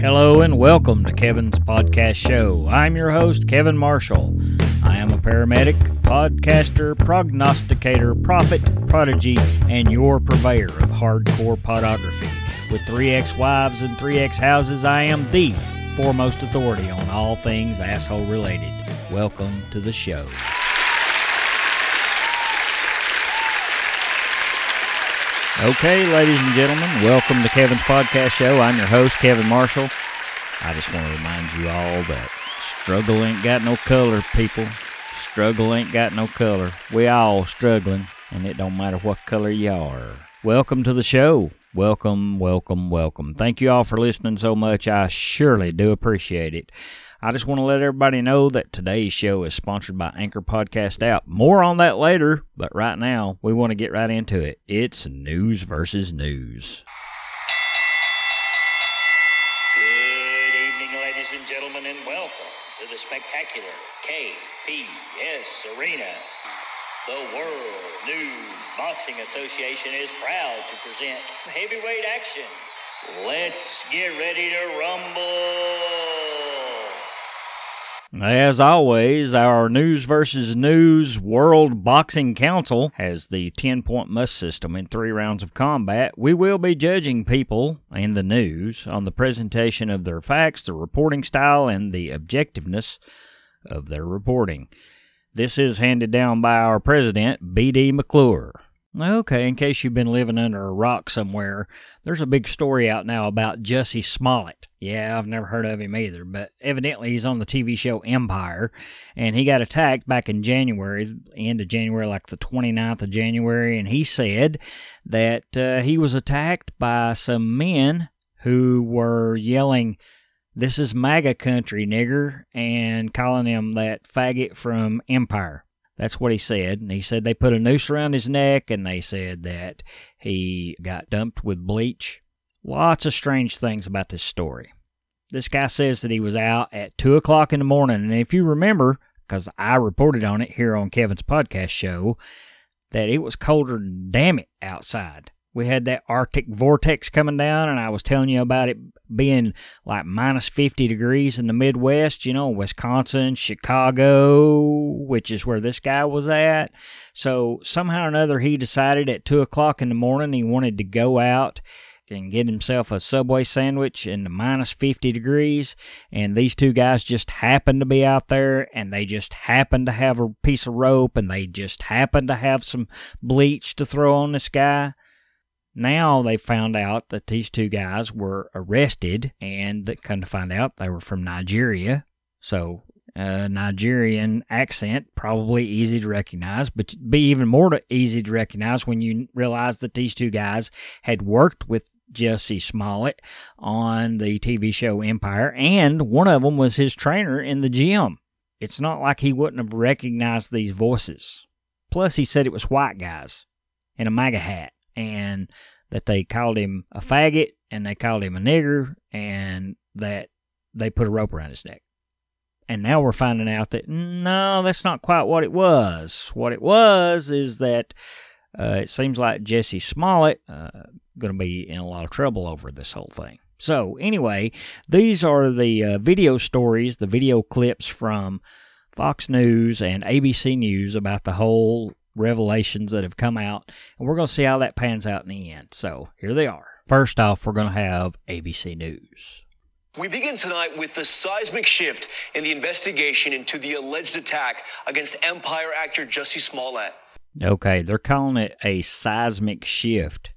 Hello and welcome to Kevin's Podcast Show. I'm your host, Kevin Marshall. I am a paramedic, podcaster, prognosticator, prophet, prodigy, and your purveyor of hardcore podography. With three ex wives and three ex houses, I am the foremost authority on all things asshole related. Welcome to the show. Okay, ladies and gentlemen, welcome to Kevin's Podcast Show. I'm your host, Kevin Marshall. I just want to remind you all that struggle ain't got no color, people. Struggle ain't got no color. We all struggling, and it don't matter what color you are. Welcome to the show. Welcome, welcome, welcome. Thank you all for listening so much. I surely do appreciate it. I just want to let everybody know that today's show is sponsored by Anchor Podcast App. More on that later, but right now we want to get right into it. It's news versus news. Good evening, ladies and gentlemen, and welcome to the spectacular KPS Arena. The World News Boxing Association is proud to present heavyweight action. Let's get ready to rumble. As always, our News versus News World Boxing Council has the 10 point must system in three rounds of combat. We will be judging people in the news on the presentation of their facts, the reporting style, and the objectiveness of their reporting. This is handed down by our president, B.D. McClure. Okay, in case you've been living under a rock somewhere, there's a big story out now about Jussie Smollett. Yeah, I've never heard of him either, but evidently he's on the TV show Empire, and he got attacked back in January, end of January, like the 29th of January, and he said that uh, he was attacked by some men who were yelling, This is MAGA country, nigger, and calling him that faggot from Empire. That's what he said. And he said they put a noose around his neck and they said that he got dumped with bleach. Lots of strange things about this story. This guy says that he was out at 2 o'clock in the morning. And if you remember, because I reported on it here on Kevin's podcast show, that it was colder than damn it outside we had that Arctic vortex coming down, and I was telling you about it being like minus 50 degrees in the Midwest, you know, Wisconsin, Chicago, which is where this guy was at. So somehow or another, he decided at 2 o'clock in the morning he wanted to go out and get himself a Subway sandwich in the minus 50 degrees. And these two guys just happened to be out there and they just happened to have a piece of rope and they just happened to have some bleach to throw on this guy. Now they found out that these two guys were arrested, and that come to find out they were from Nigeria. So, a Nigerian accent, probably easy to recognize, but be even more easy to recognize when you realize that these two guys had worked with Jesse Smollett on the TV show Empire, and one of them was his trainer in the gym. It's not like he wouldn't have recognized these voices. Plus, he said it was white guys in a MAGA hat and that they called him a faggot and they called him a nigger and that they put a rope around his neck. And now we're finding out that no, that's not quite what it was. What it was is that uh, it seems like Jesse Smollett uh, going to be in a lot of trouble over this whole thing. So anyway, these are the uh, video stories, the video clips from Fox News and ABC News about the whole revelations that have come out, and we're going to see how that pans out in the end. So here they are. First off, we're going to have ABC News. We begin tonight with the seismic shift in the investigation into the alleged attack against Empire actor Jussie Smollett. Okay, they're calling it a seismic shift,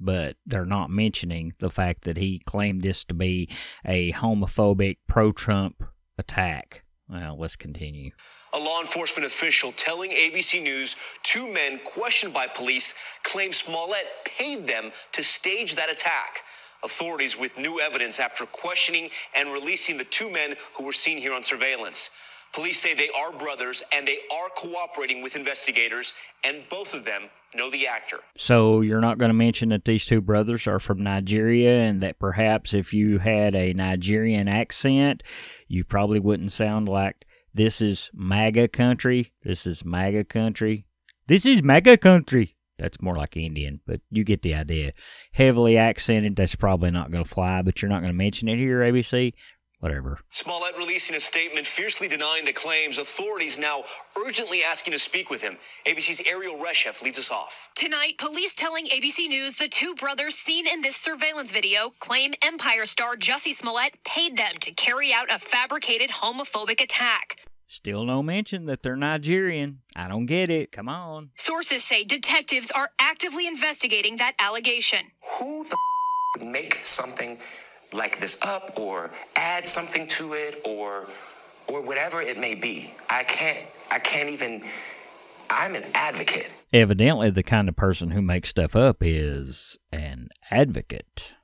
but they're not mentioning the fact that he claimed this to be a homophobic pro Trump attack. Well, let's continue. A law enforcement official telling ABC News two men questioned by police claim Smollett paid them to stage that attack. Authorities with new evidence after questioning and releasing the two men who were seen here on surveillance. Police say they are brothers and they are cooperating with investigators, and both of them know the actor. So you're not going to mention that these two brothers are from Nigeria and that perhaps if you had a Nigerian accent, you probably wouldn't sound like this is MAGA country. This is MAGA country. This is MAGA country. That's more like Indian, but you get the idea. Heavily accented, that's probably not going to fly, but you're not going to mention it here, ABC. Whatever. Smollett releasing a statement fiercely denying the claims. Authorities now urgently asking to speak with him. ABC's Ariel Reshef leads us off. Tonight, police telling ABC News the two brothers seen in this surveillance video claim Empire star Jussie Smollett paid them to carry out a fabricated homophobic attack. Still no mention that they're Nigerian. I don't get it. Come on. Sources say detectives are actively investigating that allegation. Who the f- would make something like this up or add something to it or or whatever it may be? I can't I can't even I'm an advocate. Evidently, the kind of person who makes stuff up is an advocate.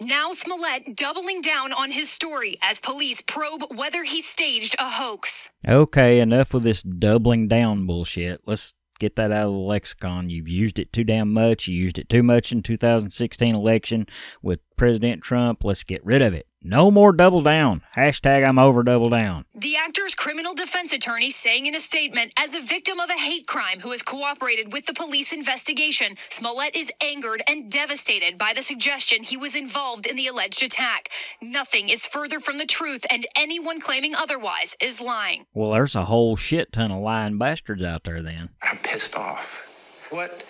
Now Smollett doubling down on his story as police probe whether he staged a hoax. Okay, enough with this doubling down bullshit. Let's get that out of the lexicon. You've used it too damn much. You used it too much in 2016 election with President Trump. Let's get rid of it. No more double down. Hashtag I'm over double down. The actor's criminal defense attorney saying in a statement, as a victim of a hate crime who has cooperated with the police investigation, Smollett is angered and devastated by the suggestion he was involved in the alleged attack. Nothing is further from the truth, and anyone claiming otherwise is lying. Well, there's a whole shit ton of lying bastards out there then. I'm pissed off. What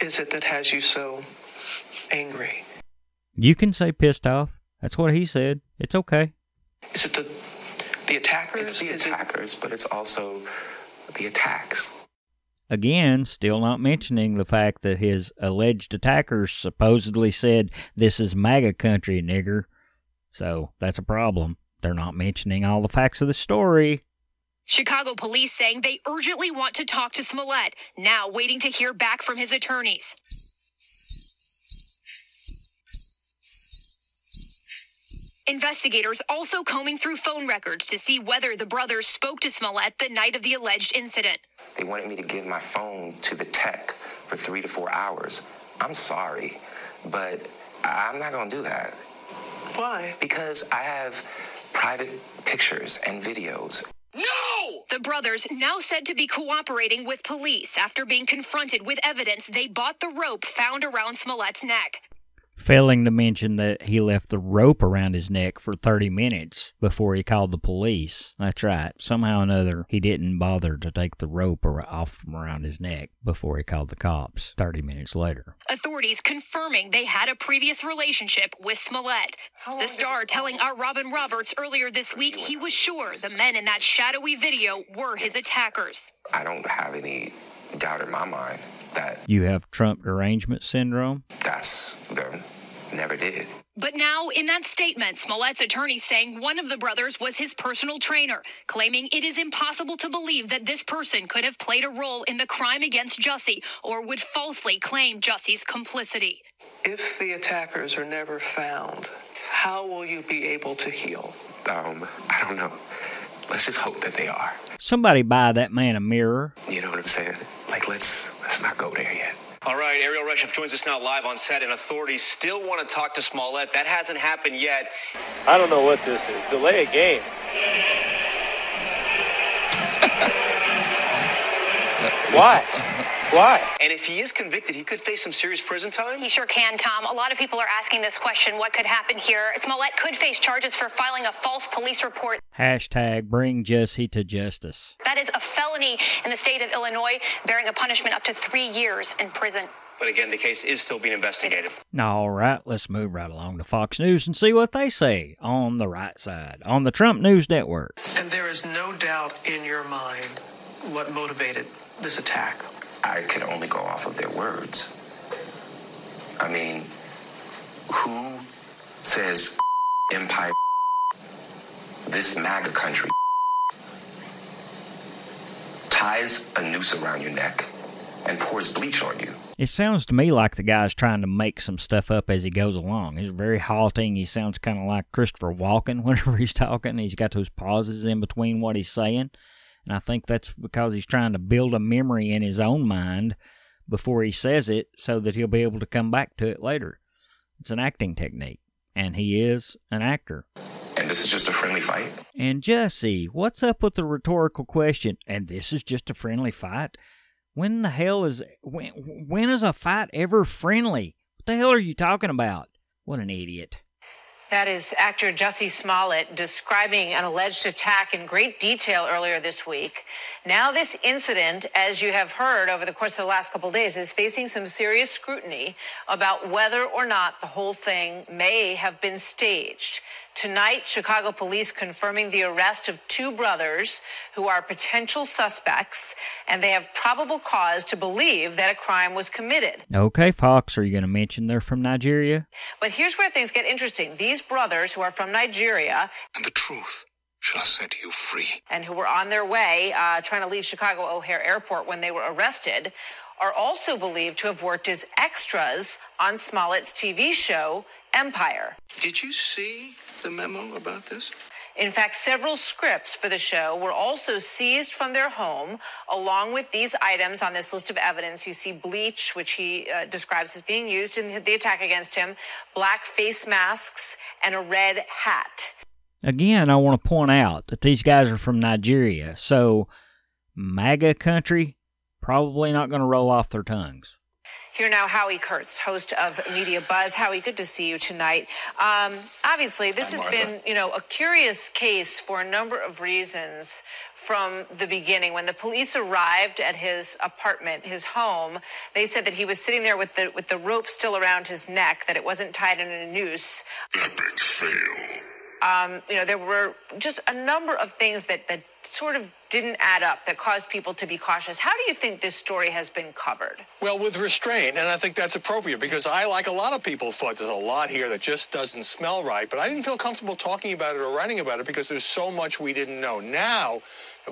is it that has you so angry? You can say pissed off. That's what he said. It's okay. Is it the the attackers? It's the Is it- attackers, but it's also the attacks. Again, still not mentioning the fact that his alleged attackers supposedly said, This is MAGA country, nigger. So that's a problem. They're not mentioning all the facts of the story. Chicago police saying they urgently want to talk to Smollett, now waiting to hear back from his attorneys. Investigators also combing through phone records to see whether the brothers spoke to Smollett the night of the alleged incident. They wanted me to give my phone to the tech for three to four hours. I'm sorry, but I- I'm not gonna do that Why? because I have private pictures and videos. No! The brothers now said to be cooperating with police after being confronted with evidence they bought the rope found around Smollett's neck. Failing to mention that he left the rope around his neck for 30 minutes before he called the police. That's right. Somehow or another, he didn't bother to take the rope off from around his neck before he called the cops 30 minutes later. Authorities confirming they had a previous relationship with Smollett. The star telling our Robin Roberts earlier this week he was sure the men in that shadowy video were his attackers. I don't have any doubt in my mind that You have Trump derangement syndrome? that's them. Never did. But now, in that statement, Smollett's attorney saying one of the brothers was his personal trainer, claiming it is impossible to believe that this person could have played a role in the crime against Jussie or would falsely claim Jussie's complicity. If the attackers are never found, how will you be able to heal? Um, I don't know. Let's just hope that they are. Somebody buy that man a mirror. You know what I'm saying? Like let's let's not go there yet. All right, Ariel Reshef joins us now live on set, and authorities still want to talk to Smollett. That hasn't happened yet. I don't know what this is. Delay a game. Why? Why? And if he is convicted, he could face some serious prison time. He sure can, Tom. A lot of people are asking this question what could happen here? Smollett could face charges for filing a false police report. Hashtag bring Jesse to justice. That is a felony in the state of Illinois, bearing a punishment up to three years in prison. But again, the case is still being investigated. All right, let's move right along to Fox News and see what they say on the right side on the Trump News Network. And there is no doubt in your mind what motivated this attack. I could only go off of their words. I mean, who says empire this MAGA country ties a noose around your neck and pours bleach on you? It sounds to me like the guy's trying to make some stuff up as he goes along. He's very halting. He sounds kind of like Christopher Walken whenever he's talking. He's got those pauses in between what he's saying. And I think that's because he's trying to build a memory in his own mind before he says it so that he'll be able to come back to it later. It's an acting technique. And he is an actor. And this is just a friendly fight? And Jesse, what's up with the rhetorical question? And this is just a friendly fight? When the hell is when when is a fight ever friendly? What the hell are you talking about? What an idiot. That is actor Jussie Smollett describing an alleged attack in great detail earlier this week. Now, this incident, as you have heard over the course of the last couple days, is facing some serious scrutiny about whether or not the whole thing may have been staged. Tonight, Chicago police confirming the arrest of two brothers who are potential suspects, and they have probable cause to believe that a crime was committed. Okay, Fox, are you going to mention they're from Nigeria? But here's where things get interesting. These brothers who are from Nigeria and the truth shall set you free. and who were on their way uh, trying to leave Chicago O'Hare Airport when they were arrested are also believed to have worked as extras on Smollett's TV show Empire. Did you see the memo about this? In fact, several scripts for the show were also seized from their home, along with these items on this list of evidence. You see bleach, which he uh, describes as being used in the attack against him, black face masks, and a red hat. Again, I want to point out that these guys are from Nigeria, so MAGA country probably not going to roll off their tongues. Here now, Howie Kurtz, host of Media Buzz. Howie, good to see you tonight. Um, obviously, this Hi, has Martha. been, you know, a curious case for a number of reasons from the beginning. When the police arrived at his apartment, his home, they said that he was sitting there with the with the rope still around his neck, that it wasn't tied in a noose. Epic fail. Um, you know, there were just a number of things that that sort of didn't add up that caused people to be cautious. How do you think this story has been covered? Well, with restraint, and I think that's appropriate because I, like a lot of people, thought there's a lot here that just doesn't smell right. But I didn't feel comfortable talking about it or writing about it because there's so much we didn't know. Now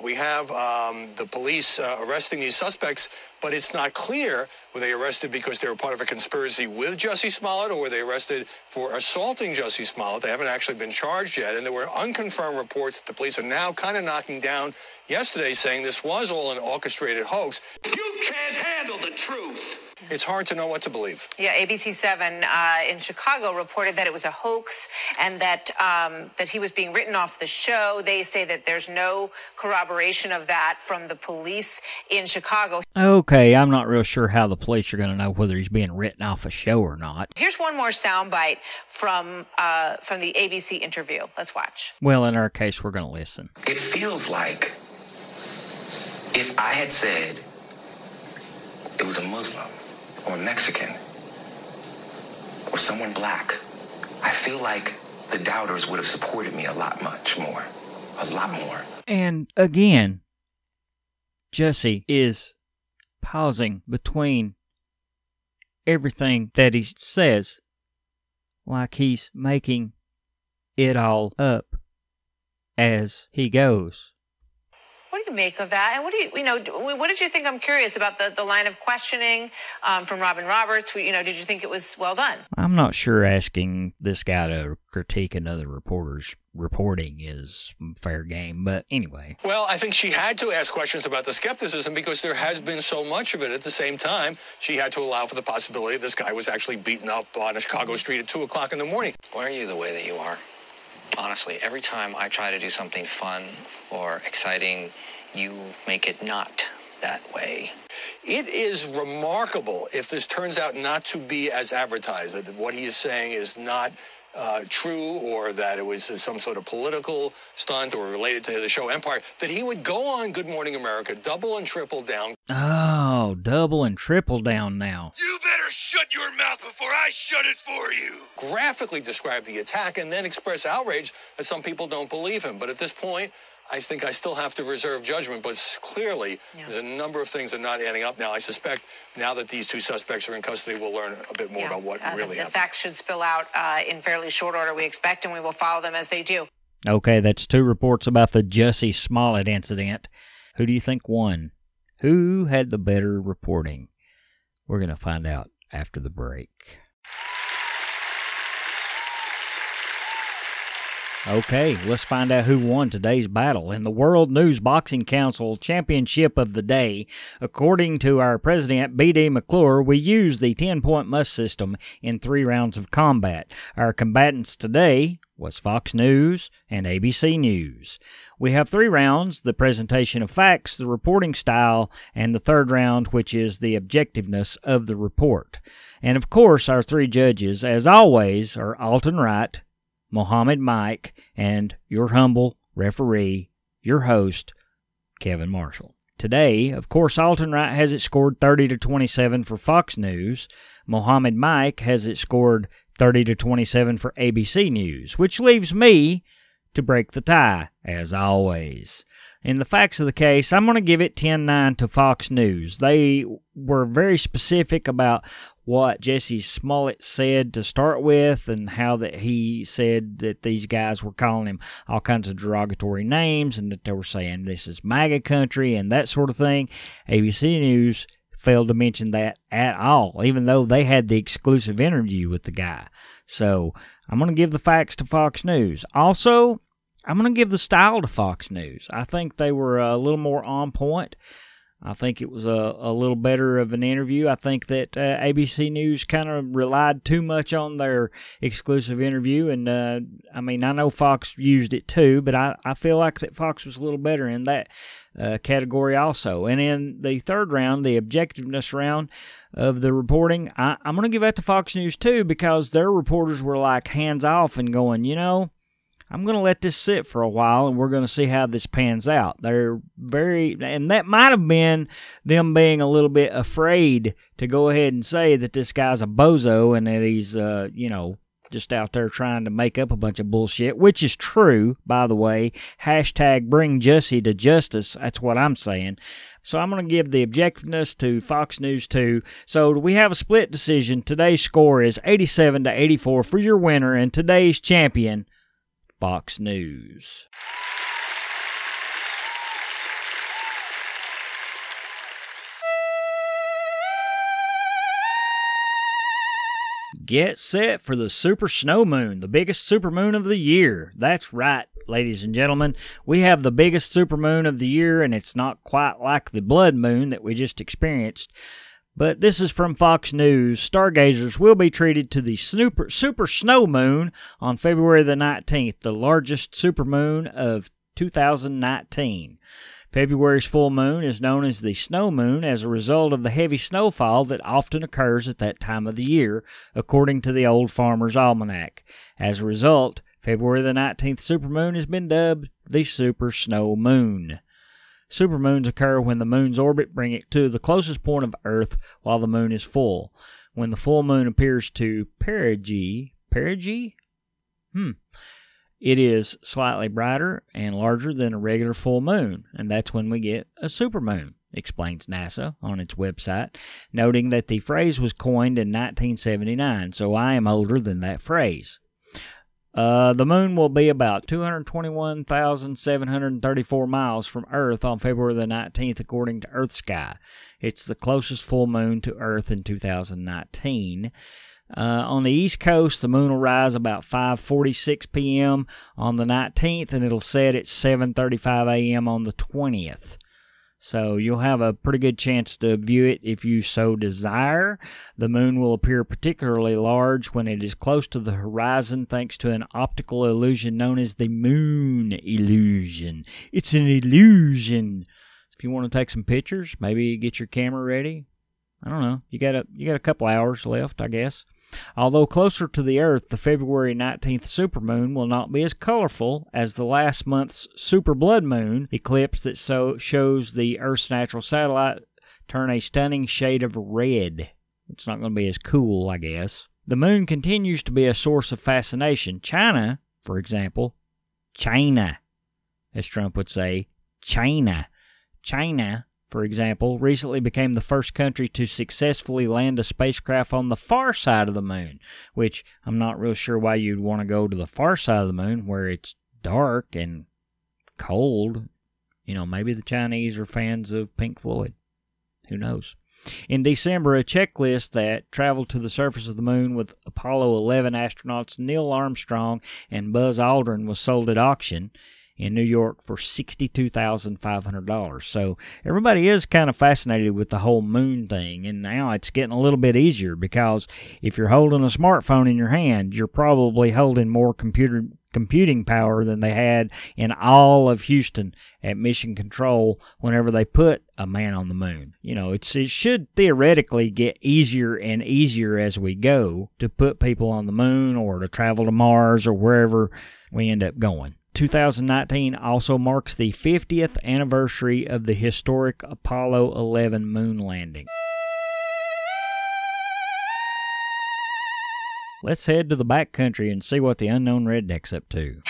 we have um, the police uh, arresting these suspects, but it's not clear were they arrested because they were part of a conspiracy with Jussie Smollett or were they arrested for assaulting Jussie Smollett? They haven't actually been charged yet. And there were unconfirmed reports that the police are now kind of knocking down yesterday saying this was all an orchestrated hoax. You can't handle the truth. It's hard to know what to believe. Yeah, ABC Seven uh, in Chicago reported that it was a hoax and that um, that he was being written off the show. They say that there's no corroboration of that from the police in Chicago. Okay, I'm not real sure how the police are going to know whether he's being written off a show or not. Here's one more soundbite from uh, from the ABC interview. Let's watch. Well, in our case, we're going to listen. It feels like if I had said it was a Muslim or Mexican or someone black, I feel like the doubters would have supported me a lot much more. A lot more. And again, Jesse is pausing between everything that he says, like he's making it all up as he goes. What do you make of that? And what do you, you know, what did you think? I'm curious about the, the line of questioning um, from Robin Roberts. You know, did you think it was well done? I'm not sure asking this guy to critique another reporter's reporting is fair game, but anyway. Well, I think she had to ask questions about the skepticism because there has been so much of it. At the same time, she had to allow for the possibility this guy was actually beaten up on a Chicago street at 2 o'clock in the morning. Why are you the way that you are? Honestly, every time I try to do something fun or exciting, you make it not that way. It is remarkable if this turns out not to be as advertised, that what he is saying is not uh, true or that it was some sort of political stunt or related to the show Empire, that he would go on Good Morning America, double and triple down. Oh, double and triple down now. You better shut your mouth before I shut it for you. graphically describe the attack and then express outrage that some people don't believe him. But at this point, I think I still have to reserve judgment. But s- clearly, there's a number of things that are not adding up now. I suspect now that these two suspects are in custody, we'll learn a bit more Yeah. about what Uh, the- really the, happened. The facts should spill out uh, in fairly short order, we expect, and we will follow them as they do. Okay, that's two reports about the Jussie Smollett incident. Who do you think won? Who had the better reporting? We're going to find out after the break. Okay, let's find out who won today's battle in the World News Boxing Council Championship of the Day. According to our president, B.D. McClure, we use the 10 point must system in three rounds of combat. Our combatants today was Fox News and ABC News. We have three rounds the presentation of facts, the reporting style, and the third round, which is the objectiveness of the report. And of course, our three judges, as always, are Alton Wright, Mohammed Mike, and your humble referee, your host, Kevin Marshall. Today, of course, Alton Wright has it scored 30 to 27 for Fox News. Mohammed Mike has it scored 30 to 27 for ABC News, which leaves me to break the tie, as always. In the facts of the case, I'm going to give it 10 9 to Fox News. They were very specific about what Jesse Smollett said to start with and how that he said that these guys were calling him all kinds of derogatory names and that they were saying this is MAGA country and that sort of thing. ABC News failed to mention that at all, even though they had the exclusive interview with the guy. So I'm going to give the facts to Fox News. Also, I'm going to give the style to Fox News. I think they were a little more on point. I think it was a, a little better of an interview. I think that uh, ABC News kind of relied too much on their exclusive interview. And uh, I mean, I know Fox used it too, but I, I feel like that Fox was a little better in that uh, category also. And in the third round, the objectiveness round of the reporting, I, I'm going to give that to Fox News too because their reporters were like hands off and going, you know, I'm going to let this sit for a while and we're going to see how this pans out. They're very, and that might have been them being a little bit afraid to go ahead and say that this guy's a bozo and that he's, uh, you know, just out there trying to make up a bunch of bullshit, which is true, by the way. Hashtag bring Jussie to justice. That's what I'm saying. So I'm going to give the objectiveness to Fox News 2. So we have a split decision. Today's score is 87 to 84 for your winner and today's champion, Fox News. Get set for the super snow moon, the biggest supermoon of the year. That's right, ladies and gentlemen. We have the biggest supermoon of the year, and it's not quite like the blood moon that we just experienced. But this is from Fox News. Stargazers will be treated to the super, super snow moon on February the 19th, the largest supermoon of 2019. February's full moon is known as the snow moon as a result of the heavy snowfall that often occurs at that time of the year, according to the Old Farmer's Almanac. As a result, February the 19th supermoon has been dubbed the super snow moon. Supermoons occur when the moon's orbit bring it to the closest point of Earth while the moon is full. When the full moon appears to perigee, perigee? Hmm. It is slightly brighter and larger than a regular full moon, and that's when we get a supermoon, explains NASA on its website, noting that the phrase was coined in 1979, so I am older than that phrase. Uh, the moon will be about 221,734 miles from Earth on February the 19th, according to EarthSky. It's the closest full moon to Earth in 2019. Uh, on the East Coast, the moon will rise about 5:46 p.m. on the 19th, and it'll set at 7:35 a.m. on the 20th. So you'll have a pretty good chance to view it if you so desire. The moon will appear particularly large when it is close to the horizon thanks to an optical illusion known as the moon illusion. It's an illusion. If you want to take some pictures, maybe get your camera ready. I don't know. You got a you got a couple hours left, I guess. Although closer to the Earth, the February 19th supermoon will not be as colorful as the last month's super blood moon eclipse that so shows the Earth's natural satellite turn a stunning shade of red. It's not going to be as cool, I guess. The moon continues to be a source of fascination. China, for example, China, as Trump would say, China. China for example, recently became the first country to successfully land a spacecraft on the far side of the moon, which I'm not real sure why you'd want to go to the far side of the moon where it's dark and cold. You know, maybe the Chinese are fans of Pink Floyd. Who knows? In December, a checklist that traveled to the surface of the moon with Apollo 11 astronauts Neil Armstrong and Buzz Aldrin was sold at auction. In New York for $62,500. So everybody is kind of fascinated with the whole moon thing. And now it's getting a little bit easier because if you're holding a smartphone in your hand, you're probably holding more computer computing power than they had in all of Houston at Mission Control whenever they put a man on the moon. You know, it's it should theoretically get easier and easier as we go to put people on the moon or to travel to Mars or wherever we end up going. 2019 also marks the 50th anniversary of the historic Apollo 11 moon landing. Let's head to the back country and see what the unknown redneck's up to.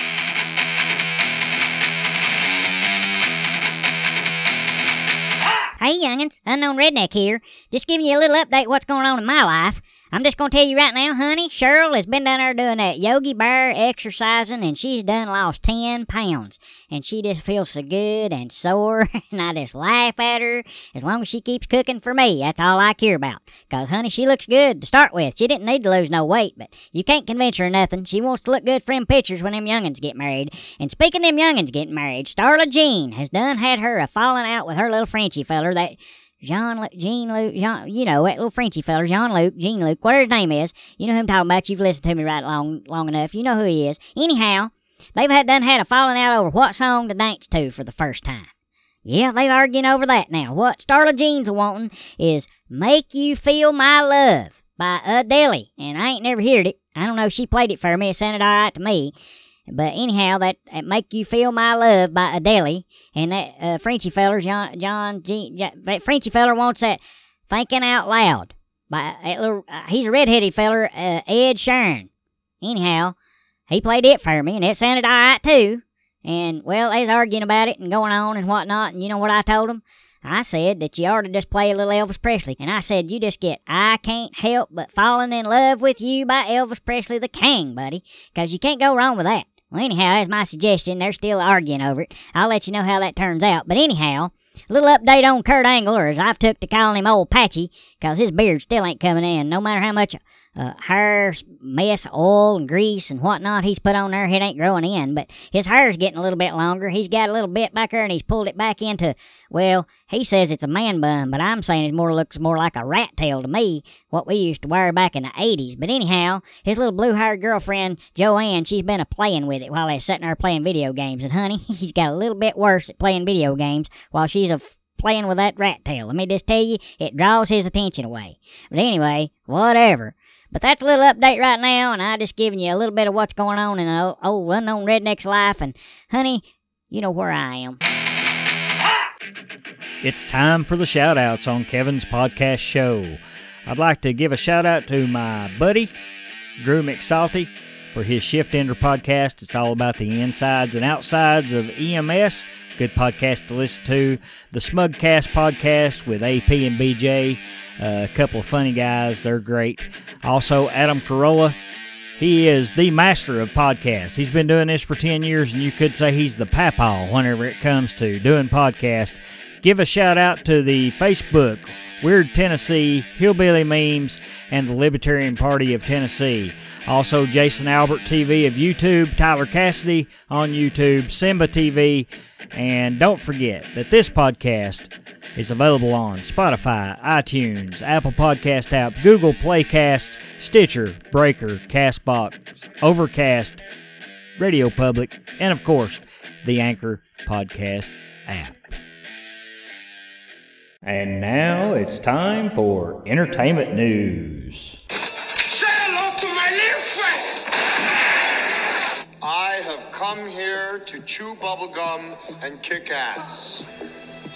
Hey, youngins, Unknown Redneck here. Just giving you a little update what's going on in my life. I'm just gonna tell you right now, honey, Cheryl has been down there doing that Yogi Bear exercising, and she's done lost 10 pounds. And she just feels so good and sore, and I just laugh at her. As long as she keeps cooking for me, that's all I care about. Cause, honey, she looks good to start with. She didn't need to lose no weight, but you can't convince her nothing. She wants to look good for them pictures when them youngins get married. And speaking of them youngins getting married, Starla Jean has done had her a falling out with her little Frenchy feller that Jean, Jean Luc, Jean, you know, that little Frenchy feller, Jean Luc, Jean Luc, whatever his name is. You know who I'm talking about. You've listened to me right long, long enough. You know who he is. Anyhow, they've had done had a falling out over what song to dance to for the first time. Yeah, they're arguing over that now. What Starla Jean's wanting is "Make You Feel My Love" by Adele, and I ain't never heard it. I don't know she played it for me. It sounded all right to me. But anyhow, that, that make you feel my love by Adele, and that uh, Frenchy feller, John John G, that Frenchy feller wants that thinking out loud by that little. Uh, he's a redheaded feller, uh, Ed Sheeran. Anyhow, he played it for me, and it sounded all right too. And well, they was arguing about it and going on and whatnot. And you know what I told them? I said that you ought to just play a little Elvis Presley. And I said, you just get I Can't Help But Falling in Love with You by Elvis Presley the King, buddy. Because you can't go wrong with that. Well, anyhow, that's my suggestion. They're still arguing over it. I'll let you know how that turns out. But anyhow, a little update on Kurt Angle, or as I've took to calling him Old Patchy, because his beard still ain't coming in, no matter how much uh, hair, mess, oil, and grease, and whatnot he's put on there, it ain't growing in. But his hair's getting a little bit longer. He's got a little bit back there, and he's pulled it back into, well, he says it's a man bun, but I'm saying it more looks more like a rat tail to me, what we used to wear back in the 80s. But anyhow, his little blue-haired girlfriend, Joanne, she's been a playing with it while they're sitting there playing video games. And honey, he's got a little bit worse at playing video games while she's a playing with that rat tail. Let me just tell you, it draws his attention away. But anyway, whatever. But that's a little update right now, and I just giving you a little bit of what's going on in an old unknown redneck's life. And honey, you know where I am. It's time for the shout outs on Kevin's podcast show. I'd like to give a shout out to my buddy, Drew McSalty, for his Shift Ender podcast. It's all about the insides and outsides of EMS. Good podcast to listen to. The Smugcast podcast with AP and BJ. Uh, a couple of funny guys. They're great. Also, Adam Carolla. He is the master of podcasts. He's been doing this for 10 years, and you could say he's the papaw whenever it comes to doing podcasts. Give a shout out to the Facebook, Weird Tennessee, Hillbilly Memes, and the Libertarian Party of Tennessee. Also, Jason Albert TV of YouTube, Tyler Cassidy on YouTube, Simba TV, and don't forget that this podcast is available on Spotify, iTunes, Apple Podcast app, Google Playcast, Stitcher, Breaker, Castbox, Overcast, Radio Public, and of course, the Anchor Podcast app. And now it's time for entertainment news. Say hello to my little friend. I have come here to chew bubblegum and kick ass.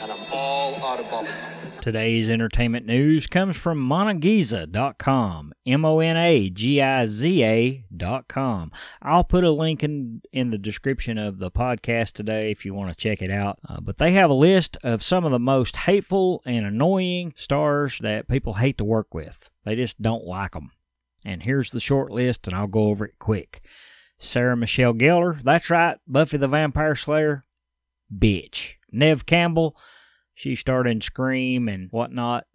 And I'm all out of bubblegum. Today's entertainment news comes from monagiza.com. M O N A G I Z A.com. I'll put a link in, in the description of the podcast today if you want to check it out. Uh, but they have a list of some of the most hateful and annoying stars that people hate to work with. They just don't like them. And here's the short list, and I'll go over it quick. Sarah Michelle Gellar, that's right, Buffy the Vampire Slayer, bitch. Neve Campbell, she starred in Scream and whatnot.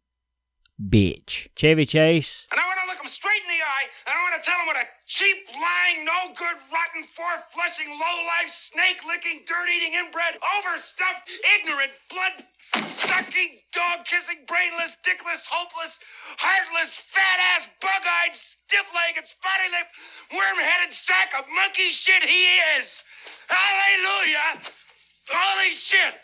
Bitch. Chevy Chase. And I want to look him straight in the eye and I want to tell him what a cheap, lying, no good, rotten, four flushing, low life, snake licking, dirt eating, inbred, overstuffed, ignorant, blood sucking, dog kissing, brainless, dickless, hopeless, heartless, fat ass, bug eyed, stiff legged, spotty lipped, worm headed sack of monkey shit he is. Hallelujah! Holy shit!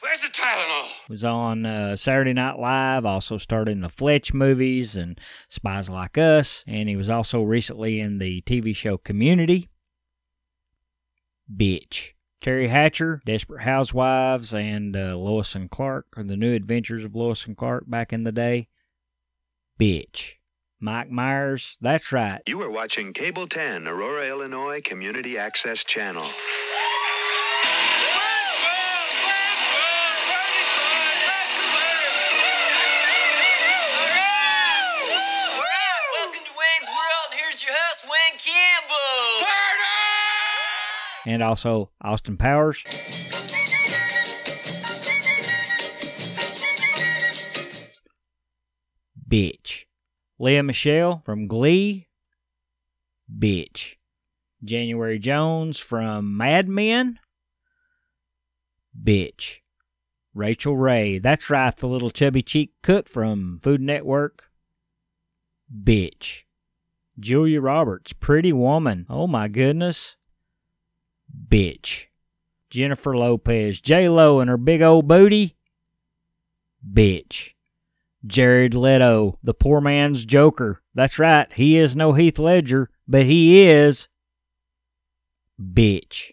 Where's the Tylenol? was on uh, Saturday Night Live, also starred in the Fletch movies and Spies Like Us, and he was also recently in the TV show Community. Bitch. Teri Hatcher, Desperate Housewives, and uh, Lois and Clark, or the New Adventures of Lois and Clark back in the day. Bitch. Mike Myers, that's right. You are watching Cable 10, Aurora, Illinois Community Access Channel. And also Austin Powers. Bitch. Lea Michele from Glee. Bitch. January Jones from Mad Men. Bitch. Rachael Ray. That's right, the little chubby cheek cook from Food Network. Bitch. Julia Roberts. Pretty Woman. Oh my goodness. Bitch. Jennifer Lopez. J Lo and her big old booty. Bitch. Jared Leto, the poor man's Joker. That's right, he is no Heath Ledger, but he is. Bitch.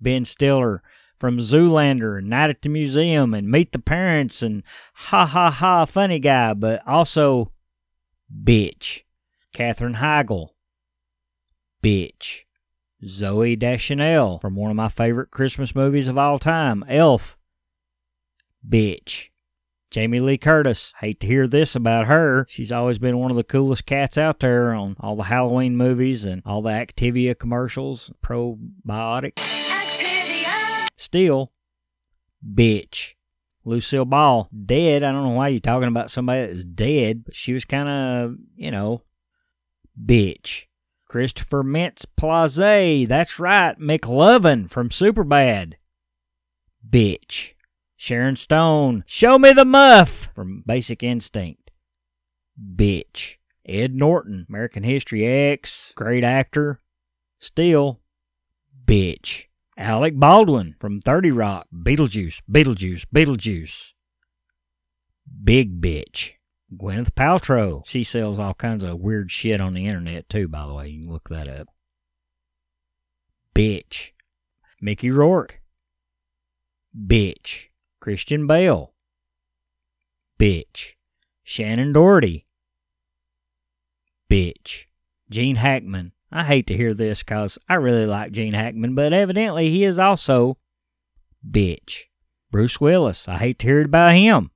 Ben Stiller from Zoolander and Night at the Museum and Meet the Parents and Ha Ha Ha Funny Guy, but also Bitch. Katherine Heigl. Bitch. Zooey Deschanel from one of my favorite Christmas movies of all time, Elf. Bitch. Jamie Lee Curtis. Hate to hear this about her. She's always been one of the coolest cats out there on all the Halloween movies and all the Activia commercials, probiotic. Still, bitch. Lucille Ball, dead. I don't know why you're talking about somebody that's dead, but she was kind of, you know, bitch. Christopher Mintz Plasse. That's right. McLovin from Superbad. Bitch. Sharon Stone. Show me the muff from Basic Instinct. Bitch. Ed Norton. American History X. Great actor. Still. Bitch. Alec Baldwin from 30 Rock. Beetlejuice. Beetlejuice. Beetlejuice. Big bitch. Gwyneth Paltrow. She sells all kinds of weird shit on the internet too, by the way. You can look that up. Bitch. Mickey Rourke. Bitch. Christian Bale. Bitch. Shannen Doherty. Bitch. Gene Hackman. I hate to hear this because I really like Gene Hackman, but evidently he is also bitch. Bruce Willis. I hate to hear it about him.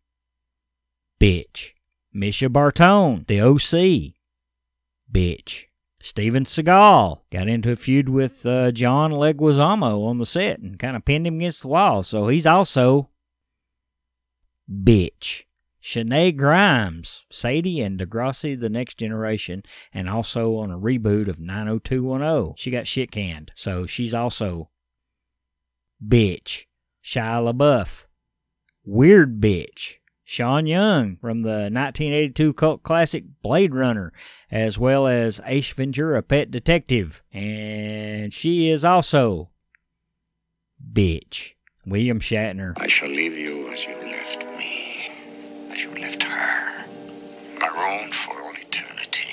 Bitch. Mischa Barton, the OC. Bitch. Steven Seagal got into a feud with uh, John Leguizamo on the set and kind of pinned him against the wall, so he's also bitch. Shenae Grimes, Sadie and Degrassi The Next Generation, and also on a reboot of 90210. She got shit canned, so she's also bitch. Shia LaBeouf, weird bitch. Sean Young from the 1982 cult classic Blade Runner, as well as Ace Ventura a Pet Detective. And she is also bitch. William Shatner. I shall leave you as you left me, as you left her, marooned for all eternity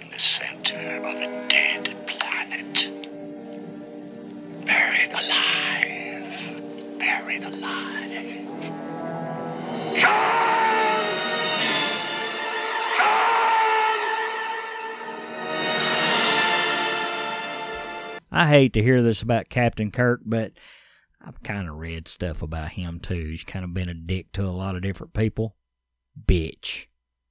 in the center of a dead planet. Buried alive, buried alive. I hate to hear this about Captain Kirk, but I've kind of read stuff about him too. He's kind of been a dick to a lot of different people. Bitch.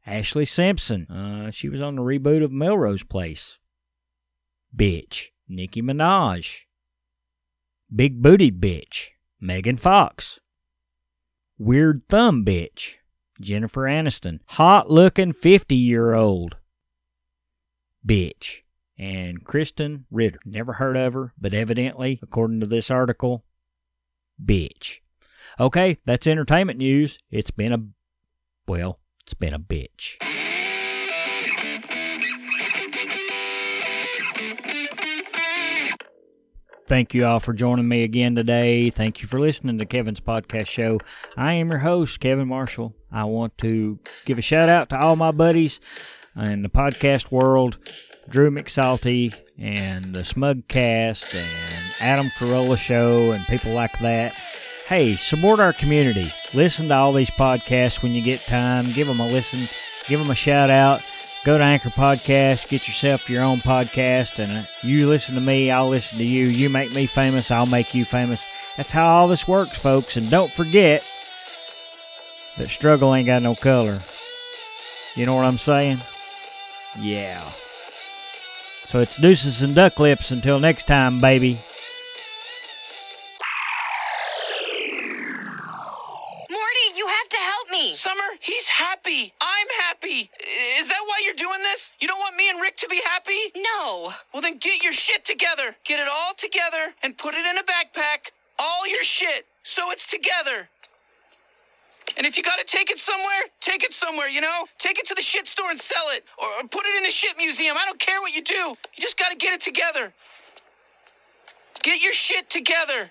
Ashlee Simpson. Uh, she was on the reboot of Melrose Place. Bitch. Nicki Minaj. Big bootied bitch. Megan Fox. Weird thumb bitch. Jennifer Aniston. Hot looking 50 year old. bitch. And Krysten Ritter, never heard of her, but evidently, according to this article, bitch. Okay, that's entertainment news. It's been a, well, it's been a bitch. Thank you all for joining me again today. Thank you for listening to Kevin's podcast show. I am your host, Kevin Marshall. I want to give a shout out to all my buddies in the podcast world Drew McSalty and the Smugcast and Adam Carolla Show and people like that. Hey, support our community. Listen to all these podcasts when you get time. Give them a listen. Give them a shout out. Go to Anchor Podcast. Get yourself your own podcast. And uh, you listen to me, I'll listen to you. You make me famous, I'll make you famous. That's how all this works, folks. And don't forget that struggle ain't got no color. You know what I'm saying? Yeah. So it's deuces and duck lips until next time, baby. So it's together. And if you gotta take it somewhere, take it somewhere, you know? Take it to the shit store and sell it. Or, or put it in a shit museum. I don't care what you do. You just gotta get it together. Get your shit together.